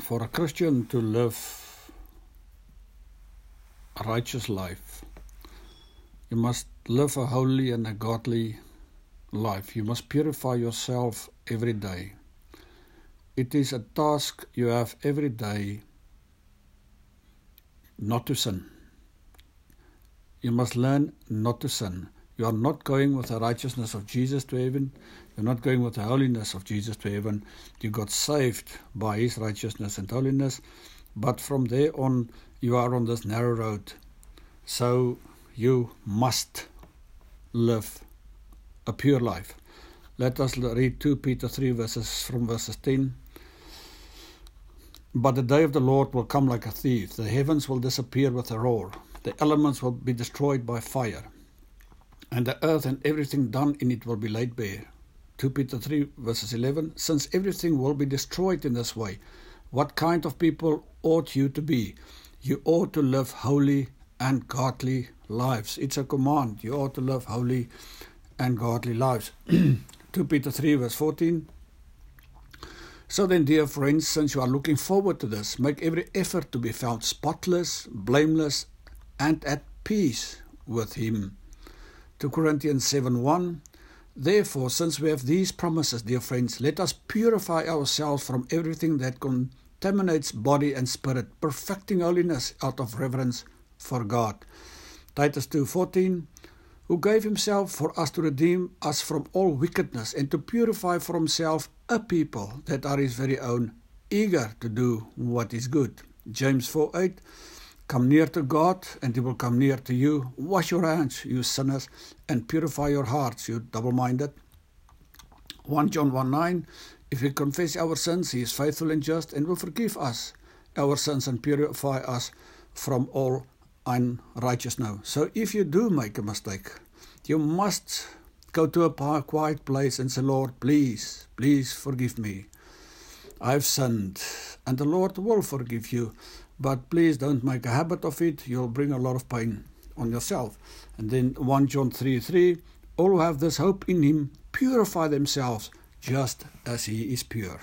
for a Christian to live a righteous life, you must live a holy and a godly life. You must purify yourself every day. It is a task you have every day not to sin. You must learn not to sin. You are not going with the righteousness of Jesus to heaven. You're not going with the holiness of Jesus to heaven. You got saved by his righteousness and holiness. But from there on, you are on this narrow road. So you must live a pure life. Let us read 2 Peter 3 verses from verses 10. But the day of the Lord will come like a thief. The heavens will disappear with a roar. The elements will be destroyed by fire and the earth and everything done in it will be laid bare. 2 Peter 3 verses 11 Since everything will be destroyed in this way, what kind of people ought you to be? You ought to live holy and godly lives. It's a command. You ought to live holy and godly lives. 2 Peter 3 verse 14 so then, dear friends, since you are looking forward to this, make every effort to be found spotless, blameless, and at peace with Him. 2 Corinthians 7 1. Therefore, since we have these promises, dear friends, let us purify ourselves from everything that contaminates body and spirit, perfecting holiness out of reverence for God. Titus 2:14 who gave himself for us to redeem us from all wickedness and to purify for himself a people that are his very own, eager to do what is good. James 4:8 Come near to God, and He will come near to you. Wash your hands, you sinners, and purify your hearts, you double minded. 1 John 1 9 If we confess our sins, He is faithful and just and will forgive us our sins and purify us from all unrighteousness. So if you do make a mistake, you must go to a quiet place and say, Lord, please, please forgive me. I've sinned, and the Lord will forgive you. But please don't make a habit of it. You'll bring a lot of pain on yourself. And then 1 John 3 3 All who have this hope in him purify themselves just as he is pure.